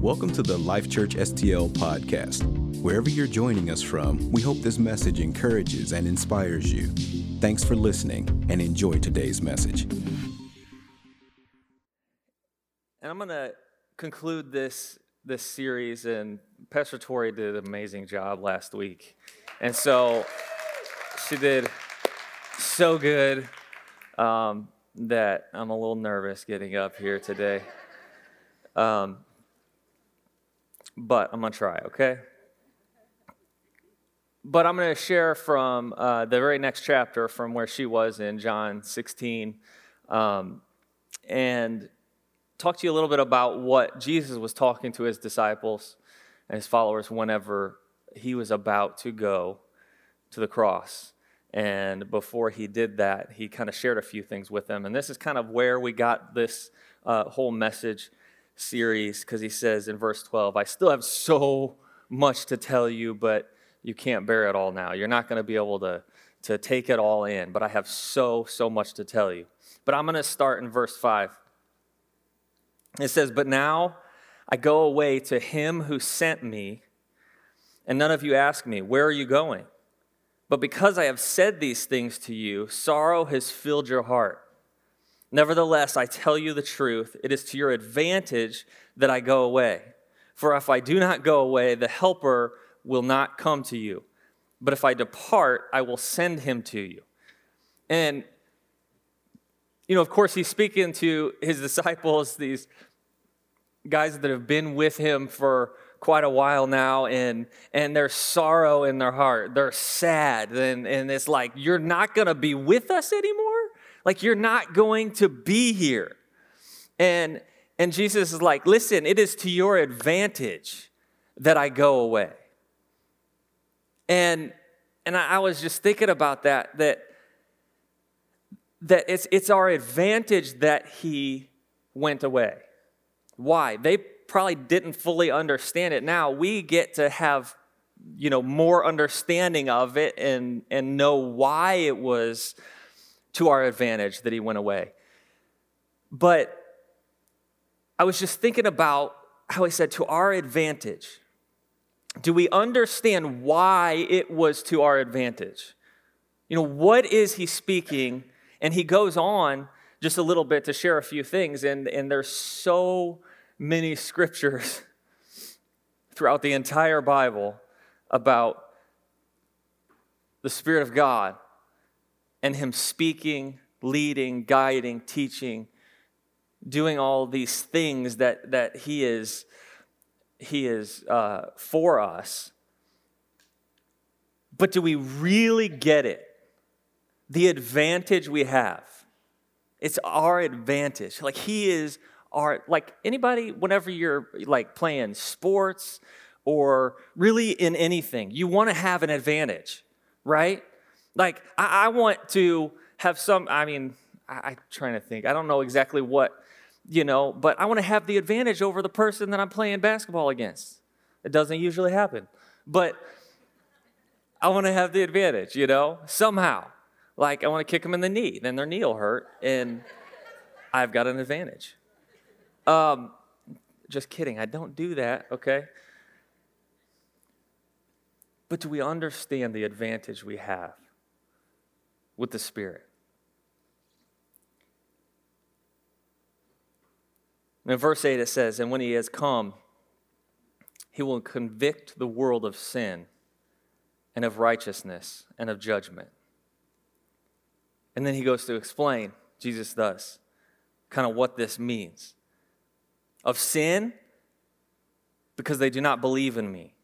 Welcome to the Life Church STL podcast. Wherever you're joining us from, we hope this message encourages and inspires you. Thanks for listening and enjoy today's message. And I'm going to conclude this this series and Pastor Tori did an amazing job last week. And so she did so good um, that I'm a little nervous getting up here today. Um, but I'm going to try, okay? But I'm going to share from uh, the very next chapter from where she was in John 16. Um, and talk to you a little bit about what Jesus was talking to his disciples and his followers whenever he was about to go to the cross. And before he did that, he kind of shared a few things with them. And this is kind of where we got this uh, whole message series because he says in verse 12, I still have so much to tell you, but you can't bear it all now. You're not going to be able to, to take it all in, but I have so, so much to tell you. But I'm going to start in verse 5. It says, But now I go away to him who sent me, and none of you ask me, Where are you going? But because I have said these things to you, sorrow has filled your heart. Nevertheless, I tell you the truth, it is to your advantage that I go away. For if I do not go away, the Helper will not come to you. But if I depart, I will send him to you. And, you know, of course, he's speaking to his disciples, these guys that have been with him for quite a while now, and, and there's sorrow in their heart. They're sad. And, and it's like, you're not going to be with us anymore? Like, you're not going to be here. And, and Jesus is like, listen, it is to your advantage that I go away. And, and I, I was just thinking about that, that, that it's, it's our advantage that he went away. Why? They probably didn't fully understand it. Now we get to have, you know, more understanding of it and, and know why it was to our advantage that he went away. But I was just thinking about how he said, to our advantage. Do we understand why it was to our advantage? You know, what is he speaking? And he goes on just a little bit to share a few things, and, and there's so many scriptures throughout the entire Bible about the Spirit of God and Him speaking, leading, guiding, teaching, doing all these things that, that He is, he is uh, for us. But do we really get it? The advantage we have. It's our advantage. Like He is our, like anybody, whenever you're like playing sports or really in anything, you want to have an advantage, right? Like, I, I want to have some, I mean, I, I'm trying to think. I don't know exactly what, you know, but I want to have the advantage over the person that I'm playing basketball against. It doesn't usually happen. But I want to have the advantage, you know, somehow. Like, I want to kick them in the knee, then their knee will hurt, and I've got an advantage. Um, just kidding, I don't do that, okay? But do we understand the advantage we have? With the Spirit. in verse 8 it says, And when he has come, he will convict the world of sin and of righteousness and of judgment. And then he goes to explain, Jesus does, kind of what this means. Of sin, because they do not believe in me.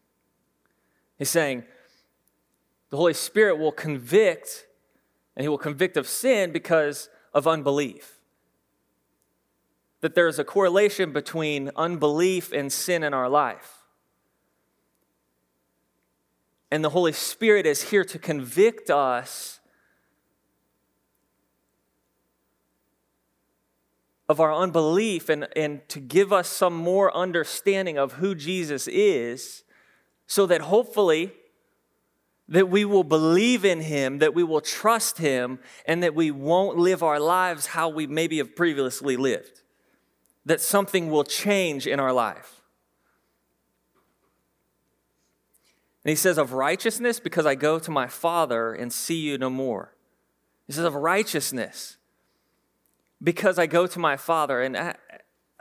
He's saying, the Holy Spirit will convict and he will convict of sin because of unbelief. That there is a correlation between unbelief and sin in our life. And the Holy Spirit is here to convict us of our unbelief and, and to give us some more understanding of who Jesus is, so that hopefully that we will believe in him, that we will trust him, and that we won't live our lives how we maybe have previously lived. That something will change in our life. And he says, Of righteousness, because I go to my Father and see you no more. He says, Of righteousness, because I go to my Father. And I,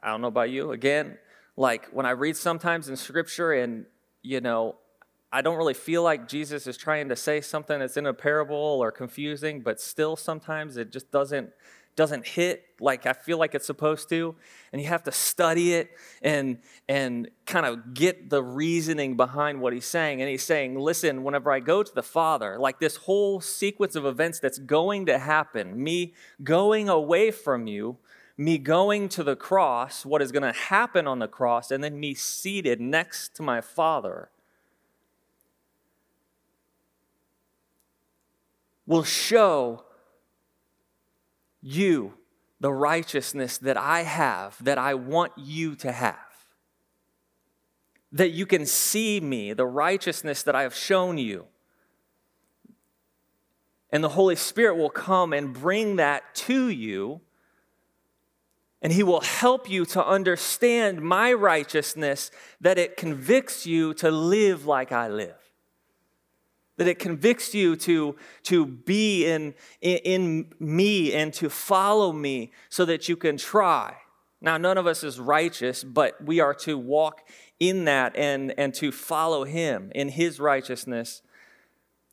I don't know about you, again, like when I read sometimes in scripture and, you know, I don't really feel like Jesus is trying to say something that's in a parable or confusing, but still sometimes it just doesn't doesn't hit like I feel like it's supposed to, and you have to study it and and kind of get the reasoning behind what he's saying. And he's saying, "Listen, whenever I go to the Father, like this whole sequence of events that's going to happen, me going away from you, me going to the cross, what is going to happen on the cross, and then me seated next to my Father." Will show you the righteousness that I have, that I want you to have. That you can see me, the righteousness that I have shown you. And the Holy Spirit will come and bring that to you. And He will help you to understand my righteousness, that it convicts you to live like I live that it convicts you to, to be in, in, in, me and to follow me so that you can try. Now, none of us is righteous, but we are to walk in that and, and to follow him in his righteousness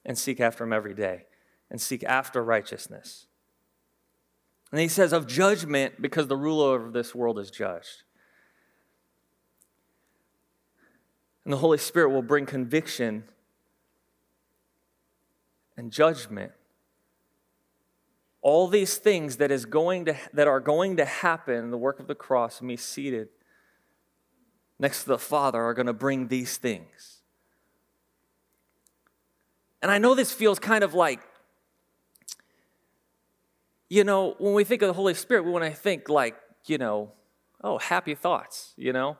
and seek after him every day and seek after righteousness. And he says, of judgment, because the ruler of this world is judged. And the Holy Spirit will bring conviction and judgment. All these things that, is going to, that are going to happen the work of the cross, me seated next to the Father, are going to bring these things. And I know this feels kind of like, you know, when we think of the Holy Spirit, we want to think like, you know, oh, happy thoughts, you know?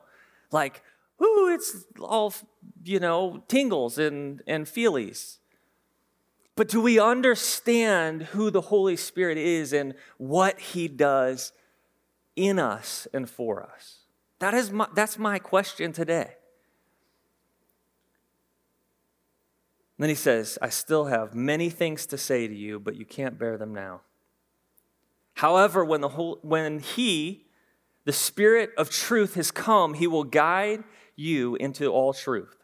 Like, ooh, it's all, you know, tingles and, and feelies. But do we understand who the Holy Spirit is and what he does in us and for us? That is my, that's my question today. then he says, I still have many things to say to you, but you can't bear them now. However, when, the whole, when he, the Spirit of truth, has come, he will guide you into all truth.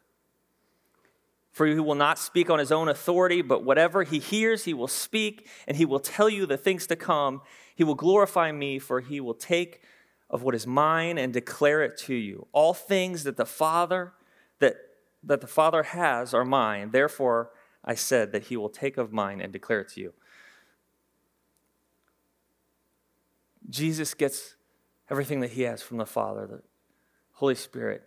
For he will not speak on his own authority, but whatever he hears, he will speak, and he will tell you the things to come. He will glorify me, for he will take of what is mine and declare it to you. All things that the Father that, that the Father has are mine. Therefore, I said that he will take of mine and declare it to you. Jesus gets everything that he has from the Father. The Holy Spirit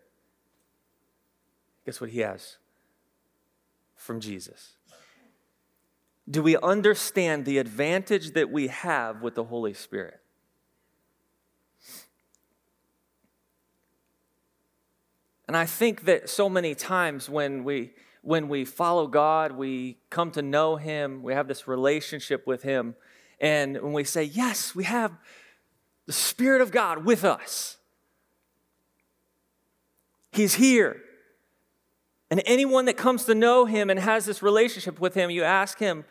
Guess what he has from Jesus? Do we understand the advantage that we have with the Holy Spirit? And I think that so many times when we when we follow God, we come to know him, we have this relationship with him, and when we say, "Yes, we have the spirit of God with us." He's here. And anyone that comes to know him and has this relationship with him, you ask him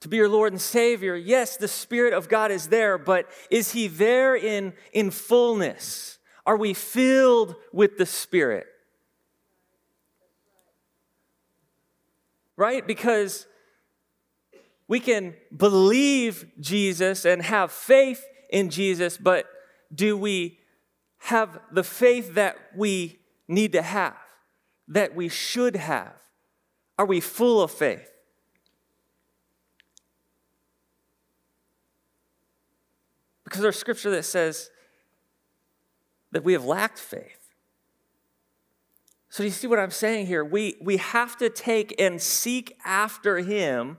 to be your Lord and Savior. Yes, the Spirit of God is there, but is he there in, in fullness? Are we filled with the Spirit? Right? Because we can believe Jesus and have faith in Jesus, but do we have the faith that we need to have? That we should have? Are we full of faith? Because there's scripture that says that we have lacked faith. So, do you see what I'm saying here? We, we have to take and seek after Him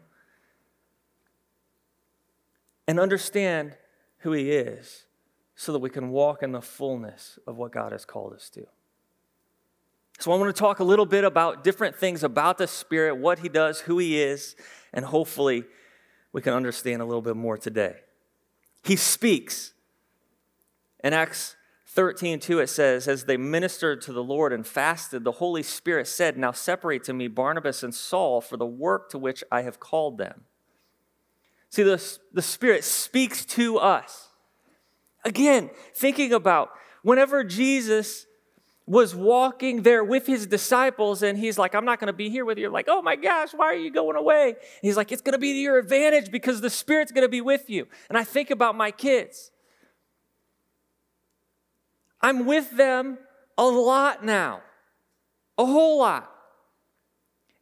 and understand who He is so that we can walk in the fullness of what God has called us to. So, I want to talk a little bit about different things about the Spirit, what He does, who He is, and hopefully we can understand a little bit more today. He speaks. In Acts 13, 2, it says, As they ministered to the Lord and fasted, the Holy Spirit said, Now separate to me Barnabas and Saul for the work to which I have called them. See, the, the Spirit speaks to us. Again, thinking about whenever Jesus was walking there with his disciples and he's like, I'm not going to be here with you. like, oh my gosh, why are you going away? And he's like, it's going to be to your advantage because the Spirit's going to be with you. And I think about my kids. I'm with them a lot now, a whole lot.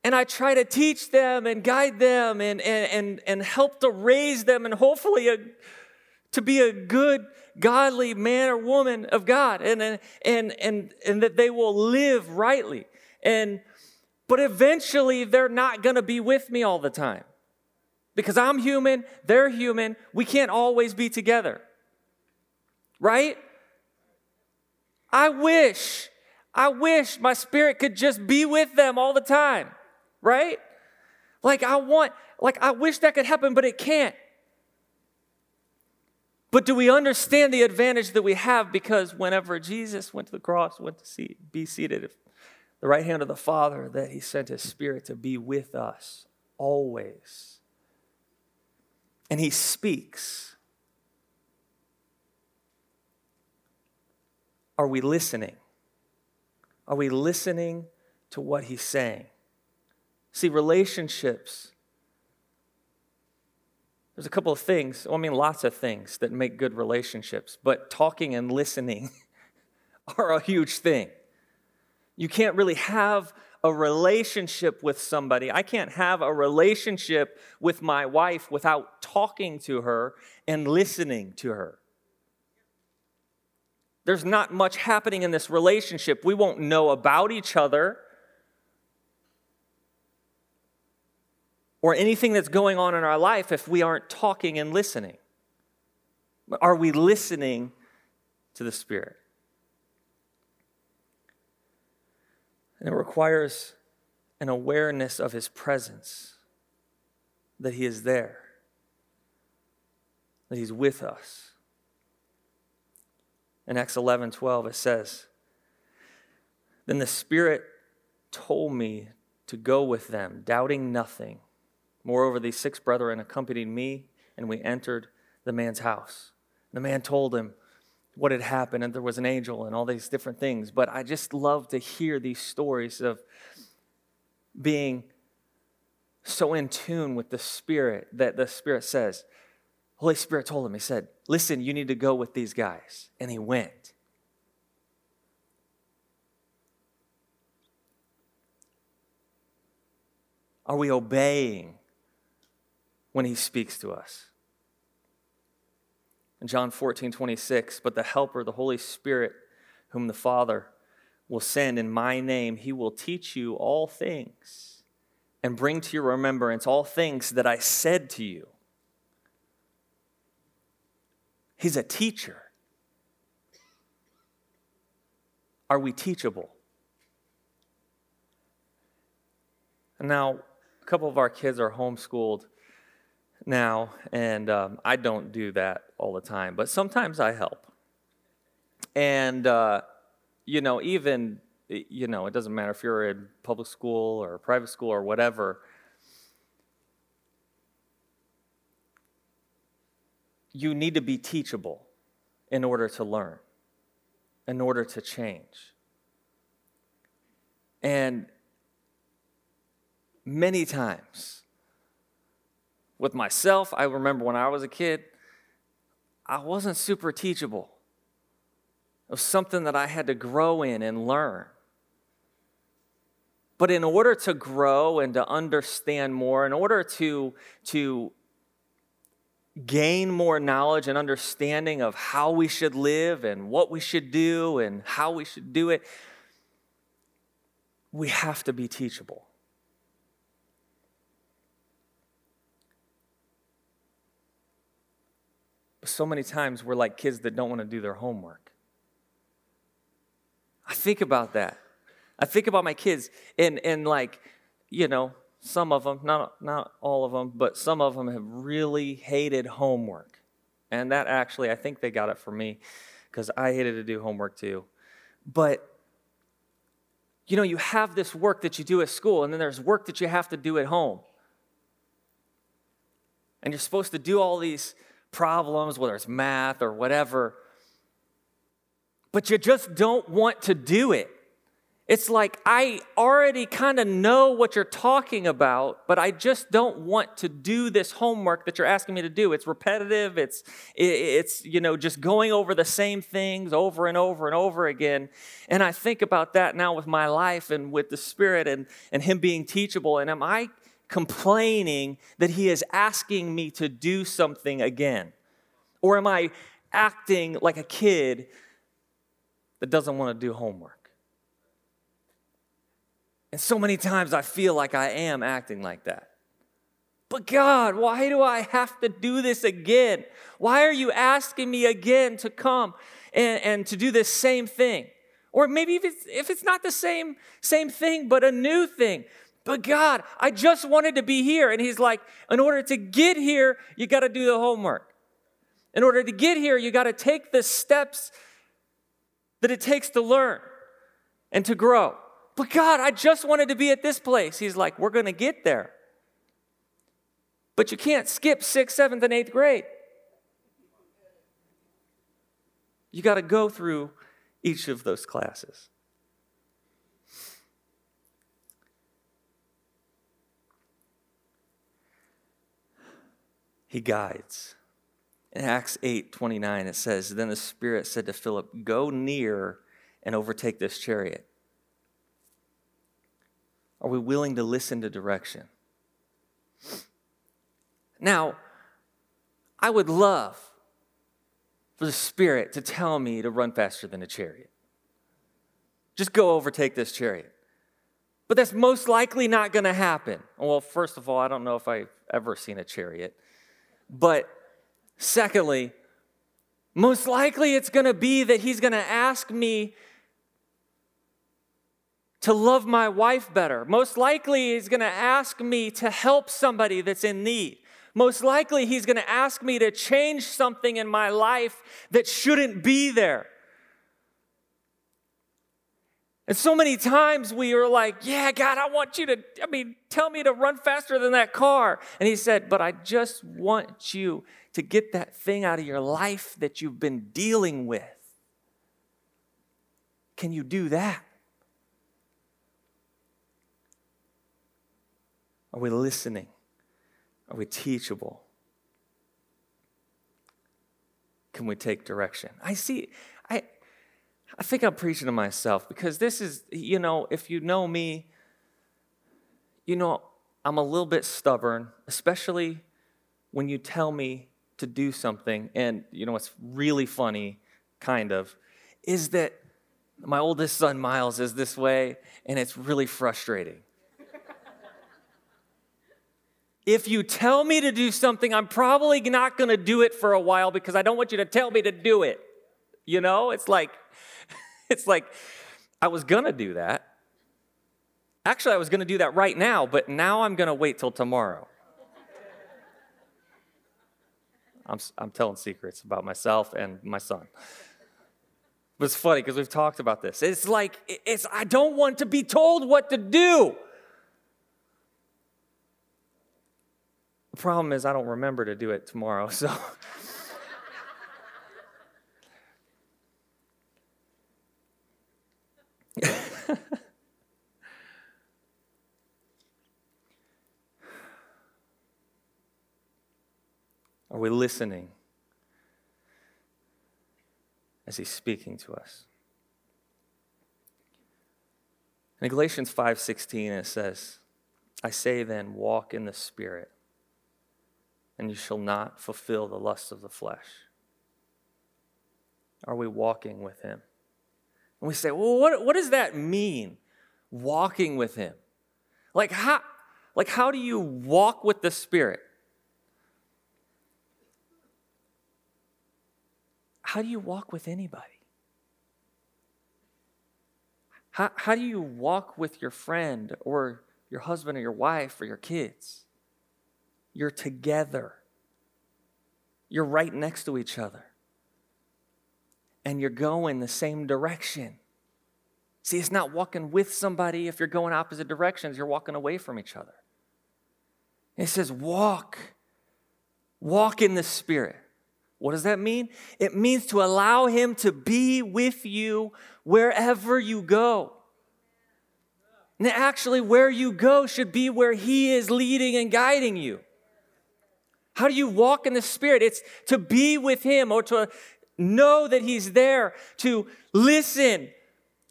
And I try to teach them and guide them and, and, and, and help to raise them and hopefully a, to be a good, godly man or woman of God and, and, and, and that they will live rightly. And, but eventually they're not going to be with me all the time because I'm human, they're human. We can't always be together. Right? I wish, I wish my spirit could just be with them all the time right? Like, I want, like, I wish that could happen, but it can't. But do we understand the advantage that we have? Because whenever Jesus went to the cross, went to see, be seated at the right hand of the Father, that He sent His Spirit to be with us always. And He speaks. Are we listening? Are we listening to what He's saying? See, relationships, there's a couple of things, well, I mean, lots of things that make good relationships, but talking and listening are a huge thing. You can't really have a relationship with somebody. I can't have a relationship with my wife without talking to her and listening to her. There's not much happening in this relationship. We won't know about each other. Or anything that's going on in our life if we aren't talking and listening. Are we listening to the Spirit? And it requires an awareness of His presence, that He is there, that He's with us. In Acts 11 12, it says, Then the Spirit told me to go with them, doubting nothing. Moreover, these six brethren accompanied me, and we entered the man's house. The man told him what had happened, and there was an angel, and all these different things. But I just love to hear these stories of being so in tune with the Spirit that the Spirit says, Holy Spirit told him, He said, Listen, you need to go with these guys. And he went. Are we obeying when he speaks to us. In John 14, 26, but the Helper, the Holy Spirit, whom the Father will send in my name, he will teach you all things and bring to your remembrance all things that I said to you. He's a teacher. Are we teachable? And now, a couple of our kids are homeschooled now, and um, I don't do that all the time, but sometimes I help. And, uh, you know, even, you know, it doesn't matter if you're in public school or private school or whatever. You need to be teachable in order to learn, in order to change. And many times, with myself, I remember when I was a kid, I wasn't super teachable. It was something that I had to grow in and learn. But in order to grow and to understand more, in order to, to gain more knowledge and understanding of how we should live and what we should do and how we should do it, we have to be teachable. So many times we're like kids that don't want to do their homework. I think about that. I think about my kids and, and like, you know, some of them, not, not all of them, but some of them have really hated homework. And that actually, I think they got it from me because I hated to do homework too. But you know, you have this work that you do at school, and then there's work that you have to do at home. And you're supposed to do all these problems, whether it's math or whatever, but you just don't want to do it. It's like I already kind of know what you're talking about, but I just don't want to do this homework that you're asking me to do. It's repetitive. It's it's you know just going over the same things over and over and over again. And I think about that now with my life and with the Spirit and and Him being teachable. And am I complaining that He is asking me to do something again, or am I acting like a kid that doesn't want to do homework? And so many times I feel like I am acting like that. But God, why do I have to do this again? Why are you asking me again to come and, and to do this same thing? Or maybe if it's, if it's not the same, same thing, but a new thing. But God, I just wanted to be here. And He's like, in order to get here, you got to do the homework. In order to get here, you got to take the steps that it takes to learn and to grow. But God, I just wanted to be at this place. He's like, We're going to get there. But you can't skip sixth, seventh, and eighth grade. You got to go through each of those classes. He guides. In Acts 8 29, it says, Then the Spirit said to Philip, Go near and overtake this chariot. Are we willing to listen to direction? Now, I would love for the Spirit to tell me to run faster than a chariot. Just go overtake this chariot. But that's most likely not going to happen. Well, first of all, I don't know if I've ever seen a chariot. But secondly, most likely it's going to be that he's going to ask me to love my wife better. Most likely, he's going to ask me to help somebody that's in need. Most likely, he's going to ask me to change something in my life that shouldn't be there. And so many times we are like, Yeah, God, I want you to, I mean, tell me to run faster than that car. And he said, But I just want you to get that thing out of your life that you've been dealing with. Can you do that? Are we listening? Are we teachable? Can we take direction? I see, I, think I'm preaching to myself because this is, you know, if you know me, you know, I'm a little bit stubborn, especially when you tell me to do something. And, you know, what's really funny, kind of, is that my oldest son, Miles, is this way, and it's really frustrating if you tell me to do something, I'm probably not going to do it for a while because I don't want you to tell me to do it. You know, it's like, it's like, I was to do that. Actually, I was to do that right now, but now I'm to wait till tomorrow. I'm, I'm telling secrets about myself and my son. But it's funny because we've talked about this. It's like, it's, I don't want to be told what to do. The problem is, I don't remember to do it tomorrow, so. Are we listening as he's speaking to us? In Galatians 5:16 it says, "I say then, walk in the spirit, and you shall not fulfill the lusts of the flesh. Are we walking with Him? And we say, well, what, what does that mean, walking with Him? Like how, like, how do you walk with the Spirit? How do you walk with anybody? How, how do you walk with your friend or your husband or your wife or your kids? You're together. You're right next to each other. and you're going the same direction. See, it's not walking with somebody if you're going opposite directions, you're walking away from each other. It says, walk. Walk in the Spirit. What does that mean? It means to allow Him to be with you wherever you go. And actually, where you go should be where He is leading and guiding you. How do you walk in the Spirit? It's to be with Him or to know that He's there, to listen,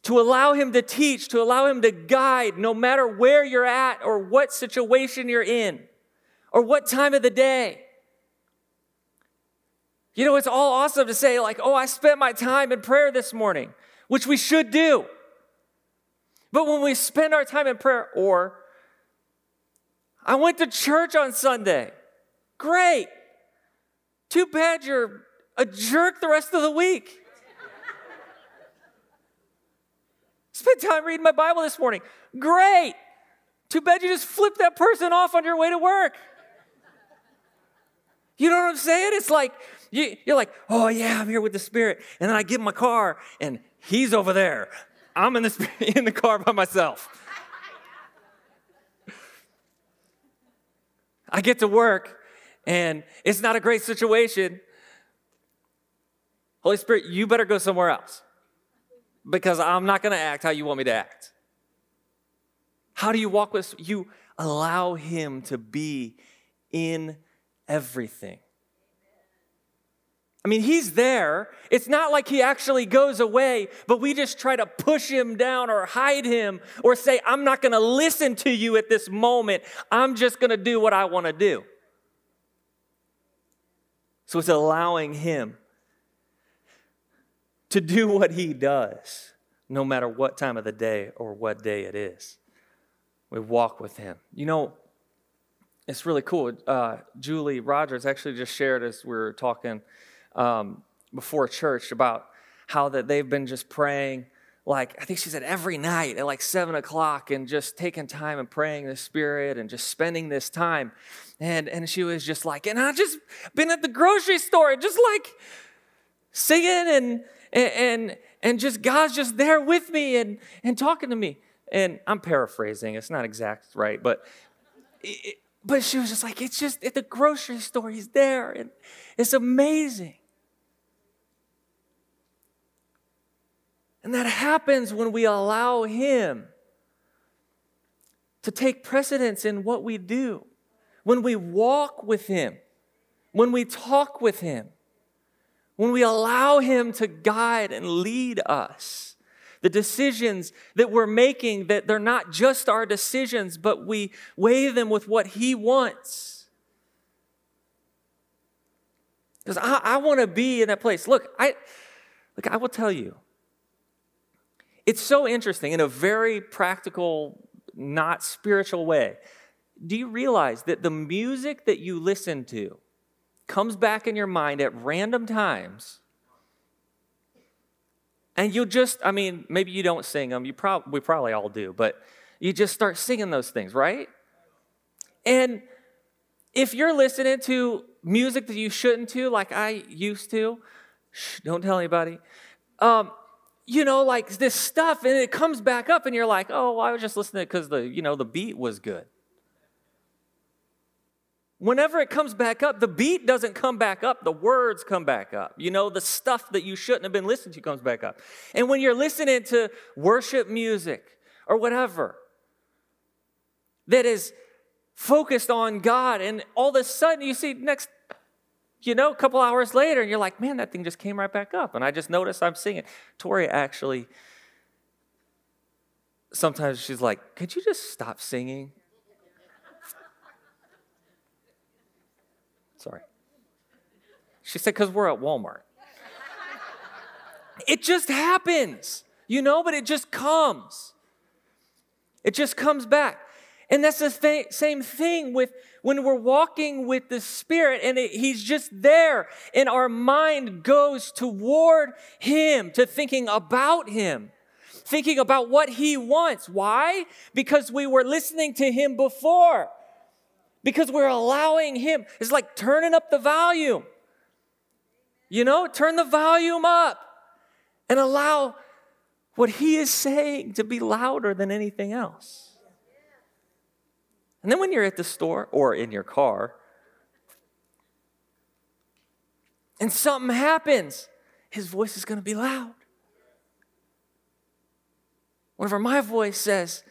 to allow Him to teach, to allow Him to guide, no matter where you're at or what situation you're in or what time of the day. You know, it's all awesome to say, like, oh, I spent my time in prayer this morning, which we should do. But when we spend our time in prayer, or I went to church on Sunday, great. Too bad you're a jerk the rest of the week. Spent time reading my Bible this morning, great. Too bad you just flipped that person off on your way to work. You know what I'm saying? It's like, you, are like, oh yeah, I'm here with the Spirit. And then I get in my car and he's over there. I'm in the, in the car by myself. I get to work and it's not a great situation. Holy Spirit, you better go somewhere else because I'm not going to act how you want me to act. How do you walk with you allow him to be in everything. I mean, he's there. It's not like he actually goes away, but we just try to push him down or hide him or say, I'm not going to listen to you at this moment. I'm just going to do what I want to do. So it's allowing him to do what he does, no matter what time of the day or what day it is. We walk with him. You know, it's really cool. Uh, Julie Rogers actually just shared as we were talking um, before church about how that they've been just praying like I think she said every night at like seven o'clock and just taking time and praying the Spirit and just spending this time. And and she was just like, and I just been at the grocery store and just like singing and and and just God's just there with me and and talking to me. And I'm paraphrasing, it's not exact right, but it, but she was just like, it's just at the grocery store, he's there. And it's amazing. And that happens when we allow him to take precedence in what we do, when we walk with him, when we talk with him, when we allow him to guide and lead us the decisions that we're making, that they're not just our decisions, but we weigh them with what He wants. Because I, I want to be in that place. Look, I look, I will tell you, it's so interesting in a very practical, not spiritual way. Do you realize that the music that you listen to comes back in your mind at random times and you'll just, I mean, maybe you don't sing them. You prob- we probably all do, but you just start singing those things, right? And if you're listening to music that you shouldn't to, like I used to, shh, don't tell anybody. Um, you know, like this stuff, and it comes back up, and you're like, oh, well, I was just listening because the, you know, the beat was good whenever it comes back up, the beat doesn't come back up, the words come back up. You know, the stuff that you shouldn't have been listening to comes back up. And when you're listening to worship music or whatever that is focused on God, and all of a sudden you see next, you know, a couple hours later, and you're like, man, that thing just came right back up. And I just noticed I'm singing. Tori actually, sometimes she's like, could you just stop singing? She said, because we're at Walmart. it just happens, you know, but it just comes. It just comes back. And that's the th- same thing with when we're walking with the Spirit and it, He's just there, and our mind goes toward Him, to thinking about Him, thinking about what He wants. Why? Because we were listening to Him before because we're allowing Him. It's like turning up the volume. You know, turn the volume up and allow what he is saying to be louder than anything else. And then when you're at the store or in your car, and something happens, his voice is going to be loud. Whenever my voice says,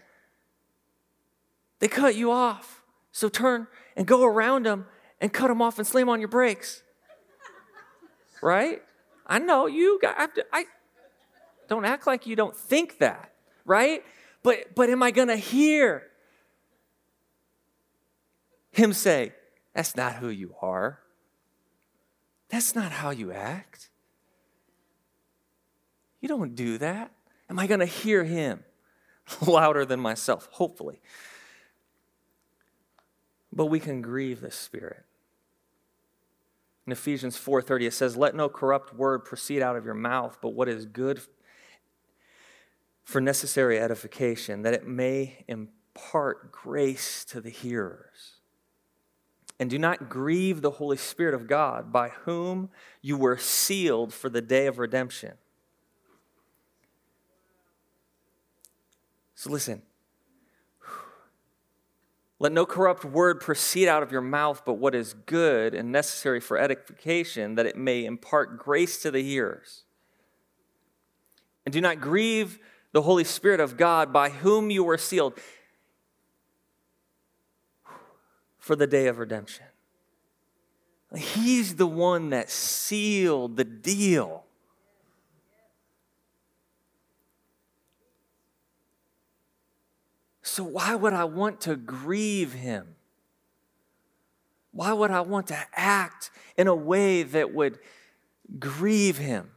they cut you off, so turn and go around them and cut them off and slam on your brakes. Right? I know you got, I, don't act like you don't think that, right? But, but am I going to hear him say, That's not who you are? That's not how you act. You don't do that. Am I going to hear him louder than myself? Hopefully. But we can grieve the Spirit. In Ephesians 4:30 it says, "Let no corrupt word proceed out of your mouth, but what is good for necessary edification, that it may impart grace to the hearers. And do not grieve the Holy Spirit of God, by whom you were sealed for the day of redemption. So listen. Let no corrupt word proceed out of your mouth, but what is good and necessary for edification, that it may impart grace to the hearers. And do not grieve the Holy Spirit of God, by whom you were sealed for the day of redemption. He's the one that sealed the deal. So, why would I want to grieve him? Why would I want to act in a way that would grieve him?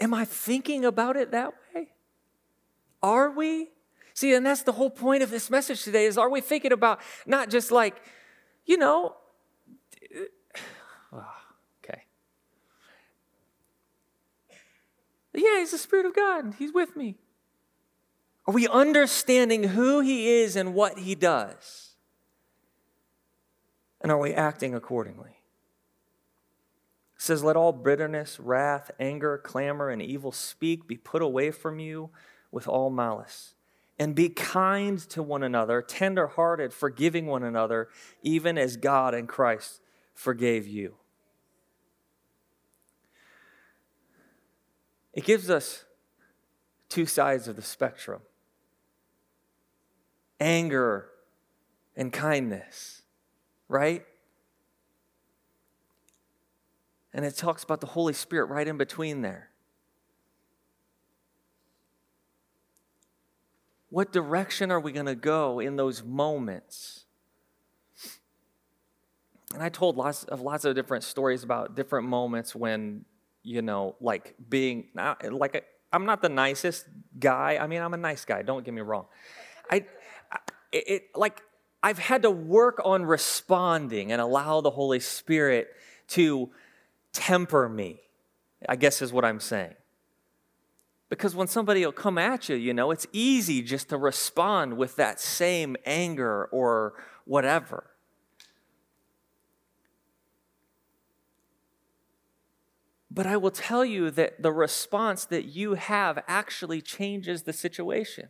Am I thinking about it that way? Are we? See, and that's the whole point of this message today is are we thinking about not just like, you know, oh, Yeah, he's the Spirit of God. And He's with me. Are we understanding who he is and what he does? And are we acting accordingly? It says, Let all bitterness, wrath, anger, clamor, and evil speak be put away from you with all malice. And be kind to one another, tenderhearted, forgiving one another, even as God and Christ forgave you. It gives us two sides of the spectrum anger and kindness, right? And it talks about the Holy Spirit right in between there. What direction are we going to go in those moments? And I told lots of lots of different stories about different moments when, you know, like being like I'm not the nicest guy. I mean, I'm a nice guy. Don't get me wrong. I, I it like I've had to work on responding and allow the Holy Spirit to temper me, I guess is what I'm saying. Because when somebody will come at you, you know, it's easy just to respond with that same anger or whatever. But I will tell you that the response that you have actually changes the situation.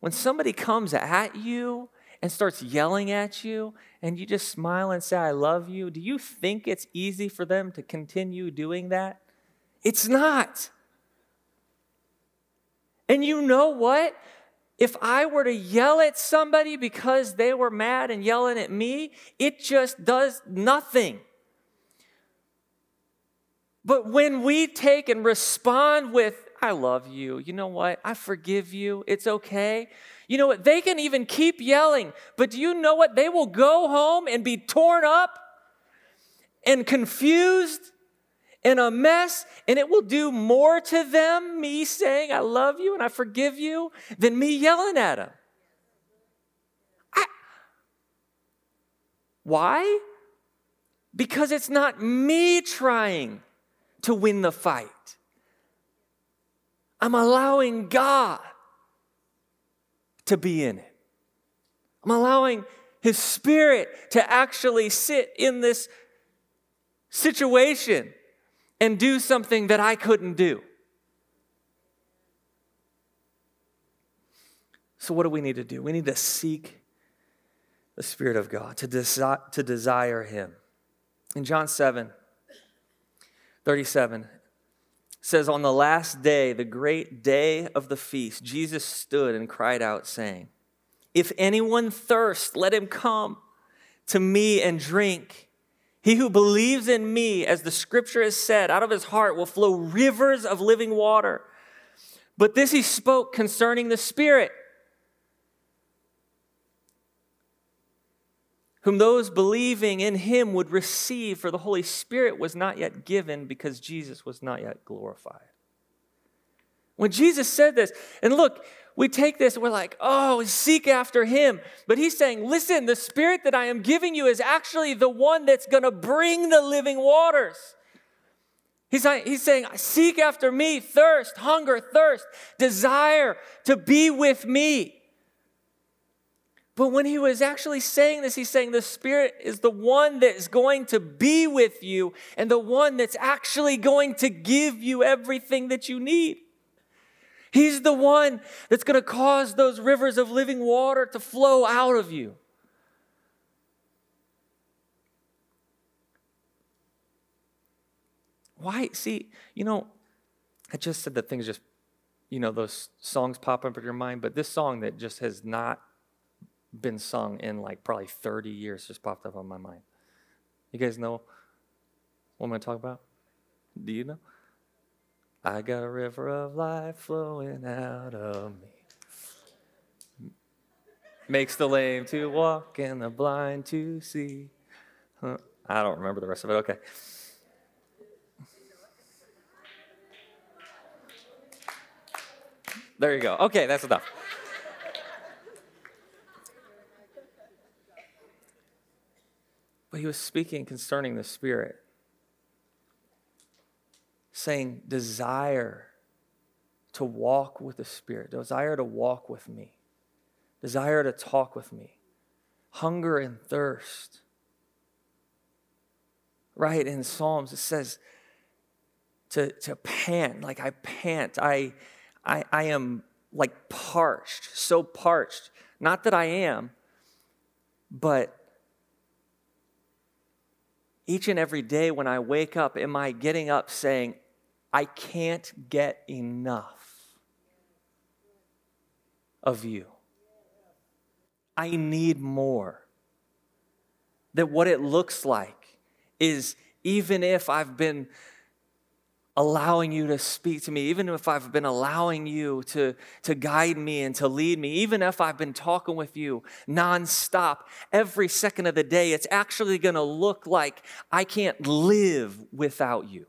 When somebody comes at you and starts yelling at you and you just smile and say, I love you, do you think it's easy for them to continue doing that? It's not. And you know what? If I were to yell at somebody because they were mad and yelling at me, it just does nothing. But when we take and respond with, I love you, you know what? I forgive you, it's okay. You know what? They can even keep yelling, but do you know what? They will go home and be torn up and confused and a mess, and it will do more to them, me saying, I love you and I forgive you, than me yelling at them. I, why? Because it's not me trying to win the fight. I'm allowing God to be in it. I'm allowing His Spirit to actually sit in this situation and do something that I couldn't do. So, what do we need to do? We need to seek the Spirit of God, to, desi- to desire Him. In John 7, 37, says, On the last day, the great day of the feast, Jesus stood and cried out, saying, If anyone thirst, let him come to me and drink. He who believes in me, as the scripture has said, out of his heart will flow rivers of living water. But this he spoke concerning the Spirit whom those believing in him would receive, for the Holy Spirit was not yet given because Jesus was not yet glorified. When Jesus said this, and look, we take this we're like, oh, seek after him. But he's saying, listen, the spirit that I am giving you is actually the one that's to bring the living waters. He's, he's saying, seek after me, thirst, hunger, thirst, desire to be with me. But when he was actually saying this, he's saying the Spirit is the one that is going to be with you and the one that's actually going to give you everything that you need. He's the one that's going to cause those rivers of living water to flow out of you. Why? See, you know, I just said that things just, you know, those songs pop up in your mind, but this song that just has not been sung in like probably 30 years just popped up on my mind. You guys know what I'm going to talk about? Do you know? I got a river of life flowing out of me. Makes the lame to walk and the blind to see. Huh. I don't remember the rest of it. Okay. There you go. Okay, that's enough. But he was speaking concerning the Spirit, saying, desire to walk with the Spirit, desire to walk with me, desire to talk with me, hunger and thirst. Right in Psalms, it says to, to pant, like I pant, I, I, I am like parched, so parched. Not that I am, but each and every day when I wake up, am I getting up saying, I can't get enough of you? I need more. That what it looks like is even if I've been allowing you to speak to me, even if I've been allowing you to, to guide me and to lead me, even if I've been talking with you nonstop every second of the day, it's actually going to look like I can't live without you.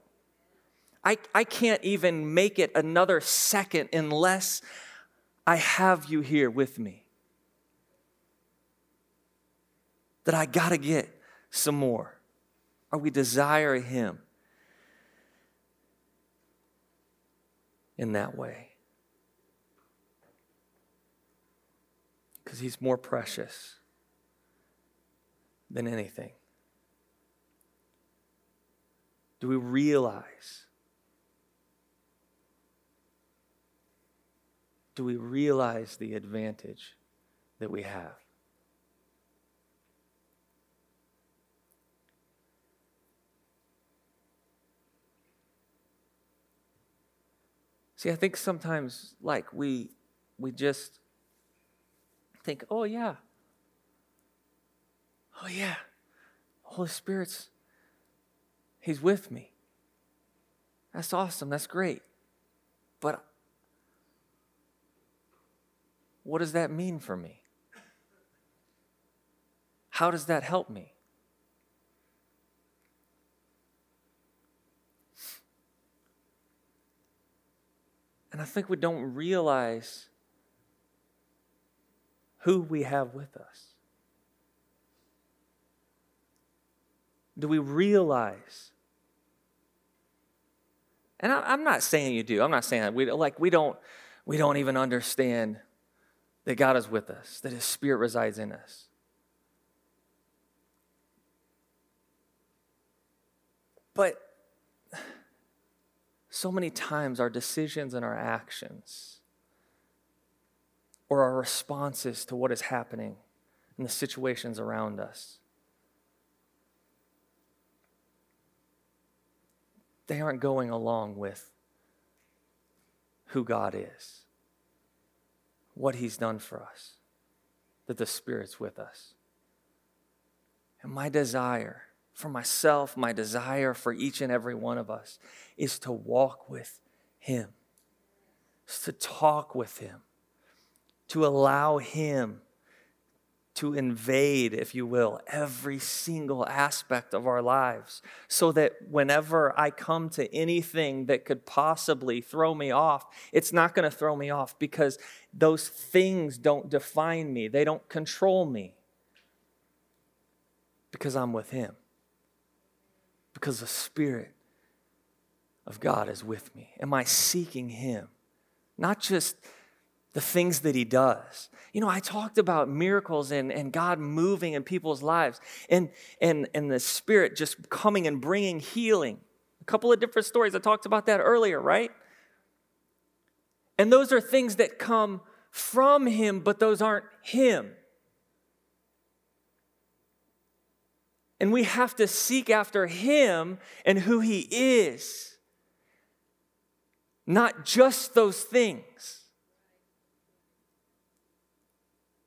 I, I can't even make it another second unless I have you here with me. That I got to get some more. Are we desire Him? In that way. Because he's more precious than anything. Do we realize? Do we realize the advantage that we have? See, I think sometimes like we we just think, "Oh yeah. Oh yeah. Holy Spirit's he's with me." That's awesome. That's great. But what does that mean for me? How does that help me? And I think we don't realize who we have with us. Do we realize? And I, am not saying you do. I'm not saying that. We, like, we don't, we don't even understand that God is with us, that His Spirit resides in us. But so many times our decisions and our actions or our responses to what is happening in the situations around us they aren't going along with who God is, what He's done for us, that the Spirit's with us. And my desire for myself, my desire for each and every one of us is to walk with Him, to talk with Him, to allow Him to invade, if you will, every single aspect of our lives so that whenever I come to anything that could possibly throw me off, it's not going to throw me off because those things don't define me, they don't control me because I'm with Him, because the Spirit of God is with me. Am I seeking Him? Not just the things that he does. You know, I talked about miracles and, and God moving in people's lives and, and, and the Spirit just coming and bringing healing. A couple of different stories. I talked about that earlier, right? And those are things that come from Him, but those aren't Him. And we have to seek after Him and who He is, not just those things.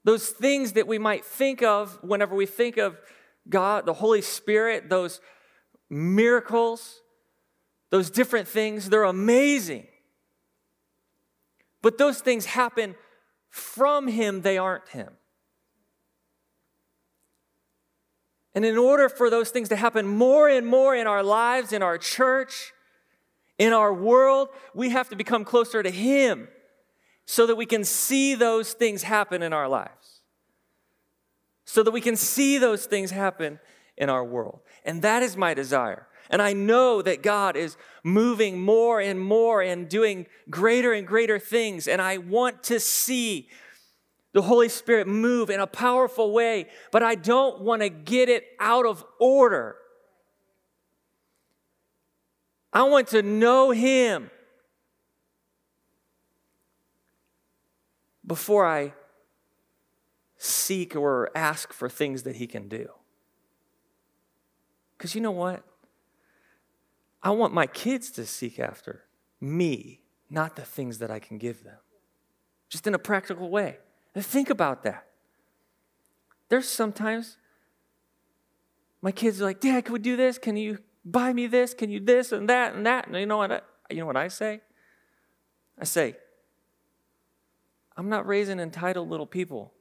Those things that we might think of whenever we think of God, the Holy Spirit, those miracles, those different things, they're amazing. But those things happen from Him, they aren't Him. And in order for those things to happen more and more in our lives, in our church, in our world, we have to become closer to Him so that we can see those things happen in our lives, so that we can see those things happen in our world. And that is my desire. And I know that God is moving more and more and doing greater and greater things. And I want to see the Holy Spirit move in a powerful way, but I don't want to get it out of order. I want to know Him. before I seek or ask for things that He can do. Because you know what? I want my kids to seek after me, not the things that I can give them. Just in a practical way. Think about that. There's sometimes my kids are like, Dad, can we do this? Can you buy me this? Can you this and that and that? And you know what I, you know what I say? I say, I'm not raising entitled little people.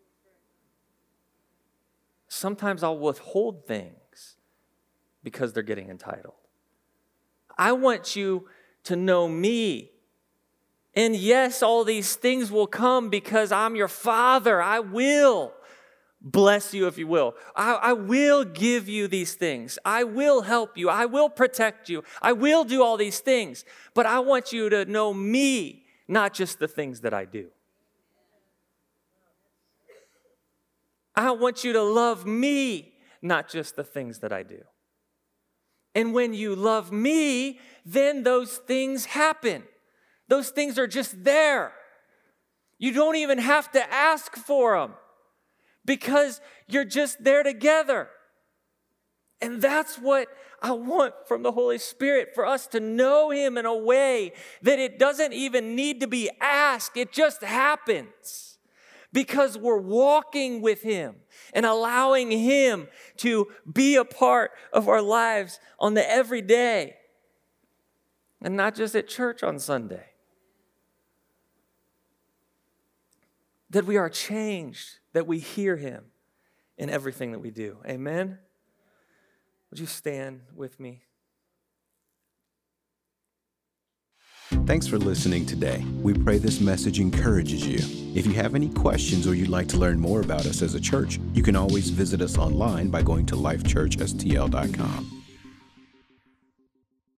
Sometimes I'll withhold things because they're getting entitled. I want you to know me. And yes, all these things will come because I'm your father. I will bless you, if you will. I, I, will give you these things. I will help you. I will protect you. I will do all these things. But I want you to know me, not just the things that I do. I want you to love me, not just the things that I do. And when you love me, then those things happen. Those things are just there. You don't even have to ask for them because you're just there together. And that's what I want from the Holy Spirit for us to know Him in a way that it doesn't even need to be asked, it just happens because we're walking with Him and allowing Him to be a part of our lives on the everyday and not just at church on Sunday. That we are changed, that we hear Him in everything that we do. Amen? Would you stand with me? Thanks for listening today. We pray this message encourages you. If you have any questions or you'd like to learn more about us as a church, you can always visit us online by going to lifechurchstl.com.